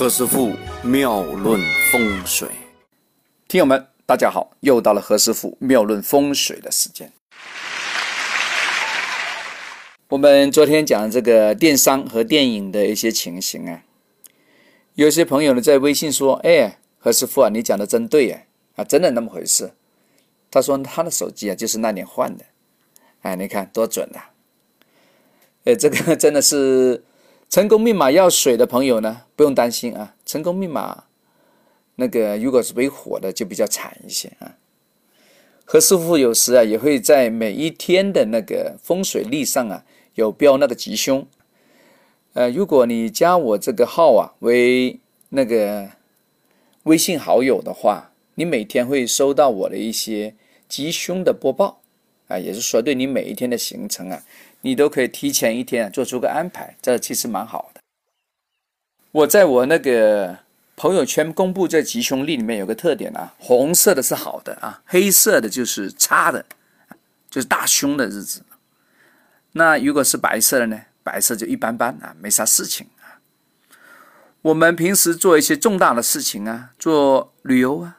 何师傅妙论风水，听友们，大家好，又到了何师傅妙论风水的时间。我们昨天讲这个电商和电影的一些情形啊，有些朋友呢在微信说：“哎，何师傅啊，你讲的真对哎，啊，真的那么回事。”他说他的手机啊就是那年换的，哎，你看多准呐！哎，这个真的是。成功密码要水的朋友呢，不用担心啊。成功密码那个如果是为火的，就比较惨一些啊。何师傅有时啊，也会在每一天的那个风水历上啊，有标那个吉凶。呃，如果你加我这个号啊为那个微信好友的话，你每天会收到我的一些吉凶的播报啊，也是说对你每一天的行程啊。你都可以提前一天做出个安排，这其实蛮好的。我在我那个朋友圈公布这吉凶历里面有个特点啊，红色的是好的啊，黑色的就是差的，就是大凶的日子。那如果是白色的呢？白色就一般般啊，没啥事情啊。我们平时做一些重大的事情啊，做旅游啊，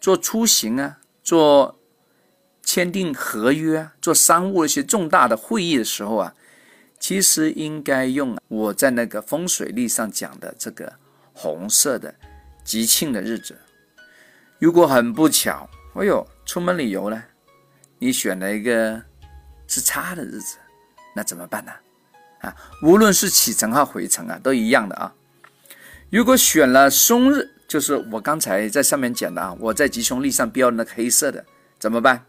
做出行啊，做。签订合约，做商务一些重大的会议的时候啊，其实应该用我在那个风水历上讲的这个红色的吉庆的日子。如果很不巧，哎呦，出门旅游呢，你选了一个是差的日子，那怎么办呢？啊，无论是启程和回程啊，都一样的啊。如果选了松日，就是我刚才在上面讲的啊，我在吉凶历上标的那个黑色的，怎么办？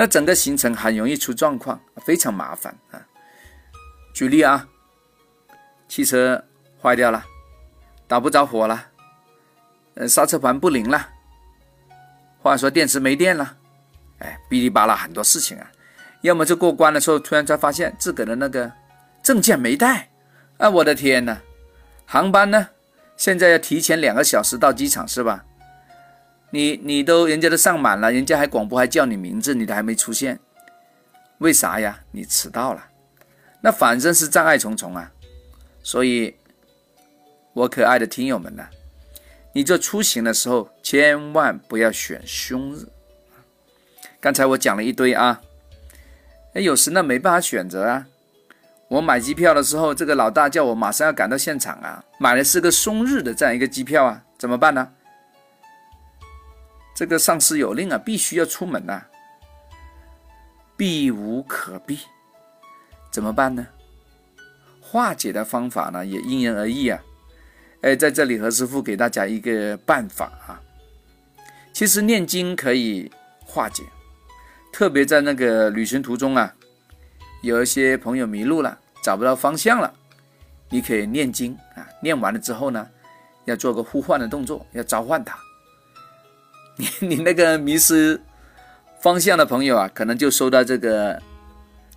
那整个行程很容易出状况，非常麻烦啊！举例啊，汽车坏掉了，打不着火了，呃，刹车盘不灵了，或者说电池没电了，哎，哔哩吧啦很多事情啊。要么就过关的时候突然才发现自个的那个证件没带，啊，我的天哪！航班呢，现在要提前两个小时到机场是吧？你你都人家都上满了，人家还广播还叫你名字，你都还没出现，为啥呀？你迟到了，那反正是障碍重重啊。所以，我可爱的听友们呢，你做出行的时候千万不要选凶日。刚才我讲了一堆啊，哎，有时呢没办法选择啊。我买机票的时候，这个老大叫我马上要赶到现场啊，买的是个松日的这样一个机票啊，怎么办呢？这个上司有令啊，必须要出门呐，避无可避，怎么办呢？化解的方法呢，也因人而异啊。哎，在这里何师傅给大家一个办法啊。其实念经可以化解，特别在那个旅行途中啊，有一些朋友迷路了，找不到方向了，你可以念经啊。念完了之后呢，要做个呼唤的动作，要召唤他。你 你那个迷失方向的朋友啊，可能就收到这个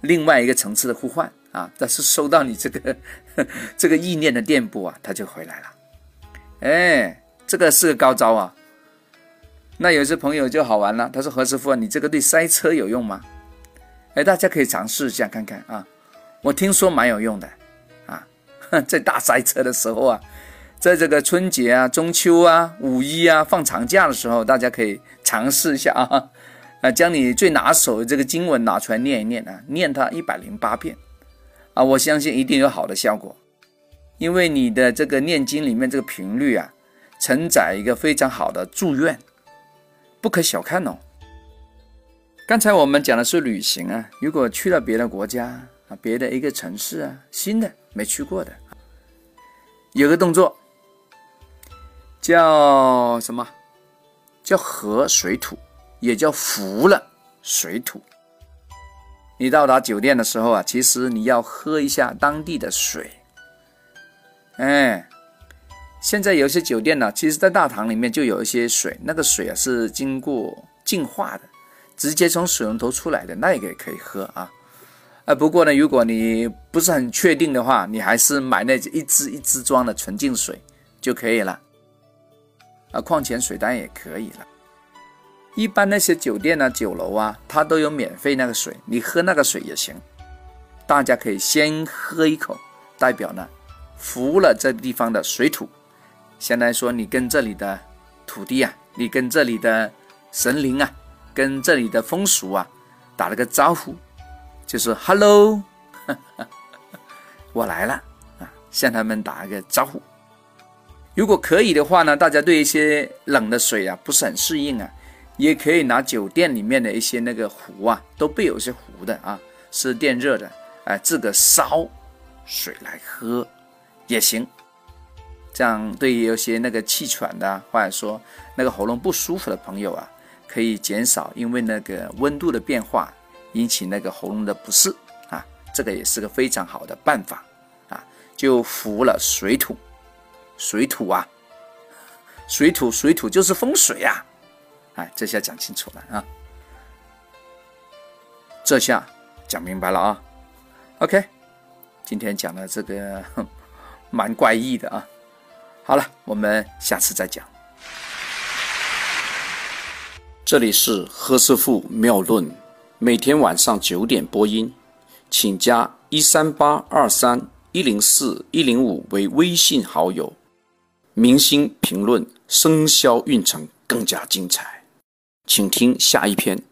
另外一个层次的呼唤啊，但是收到你这个 这个意念的电波啊，他就回来了。哎，这个是个高招啊。那有些朋友就好玩了，他说何师傅，你这个对塞车有用吗？哎，大家可以尝试一下看看啊。我听说蛮有用的啊，在大塞车的时候啊。在这个春节啊、中秋啊、五一啊放长假的时候，大家可以尝试一下啊，啊，将你最拿手的这个经文拿出来念一念啊，念它一百零八遍啊，我相信一定有好的效果，因为你的这个念经里面这个频率啊，承载一个非常好的祝愿，不可小看哦。刚才我们讲的是旅行啊，如果去了别的国家啊、别的一个城市啊，新的没去过的，有个动作。叫什么？叫河水土，也叫服了水土。你到达酒店的时候啊，其实你要喝一下当地的水。哎，现在有些酒店呢，其实在大堂里面就有一些水，那个水啊是经过净化的，直接从水龙头出来的，那个也可以喝啊。啊，不过呢，如果你不是很确定的话，你还是买那一支一支装的纯净水就可以了。啊，矿泉水当然也可以了。一般那些酒店啊、酒楼啊，它都有免费那个水，你喝那个水也行。大家可以先喝一口，代表呢服了这地方的水土，相当于说你跟这里的土地啊，你跟这里的神灵啊，跟这里的风俗啊，打了个招呼，就是 “hello”，我来了啊，向他们打个招呼。如果可以的话呢，大家对一些冷的水啊不是很适应啊，也可以拿酒店里面的一些那个壶啊，都备有一些壶的啊，是电热的，哎，自个烧水来喝也行。这样对于有些那个气喘的，或者说那个喉咙不舒服的朋友啊，可以减少因为那个温度的变化引起那个喉咙的不适啊，这个也是个非常好的办法啊，就服了水土。水土啊，水土水土就是风水啊，哎，这下讲清楚了啊，这下讲明白了啊。OK，今天讲的这个 蛮怪异的啊。好了，我们下次再讲。这里是何师傅妙论，每天晚上九点播音，请加一三八二三一零四一零五为微信好友。明星评论生肖运程更加精彩，请听下一篇。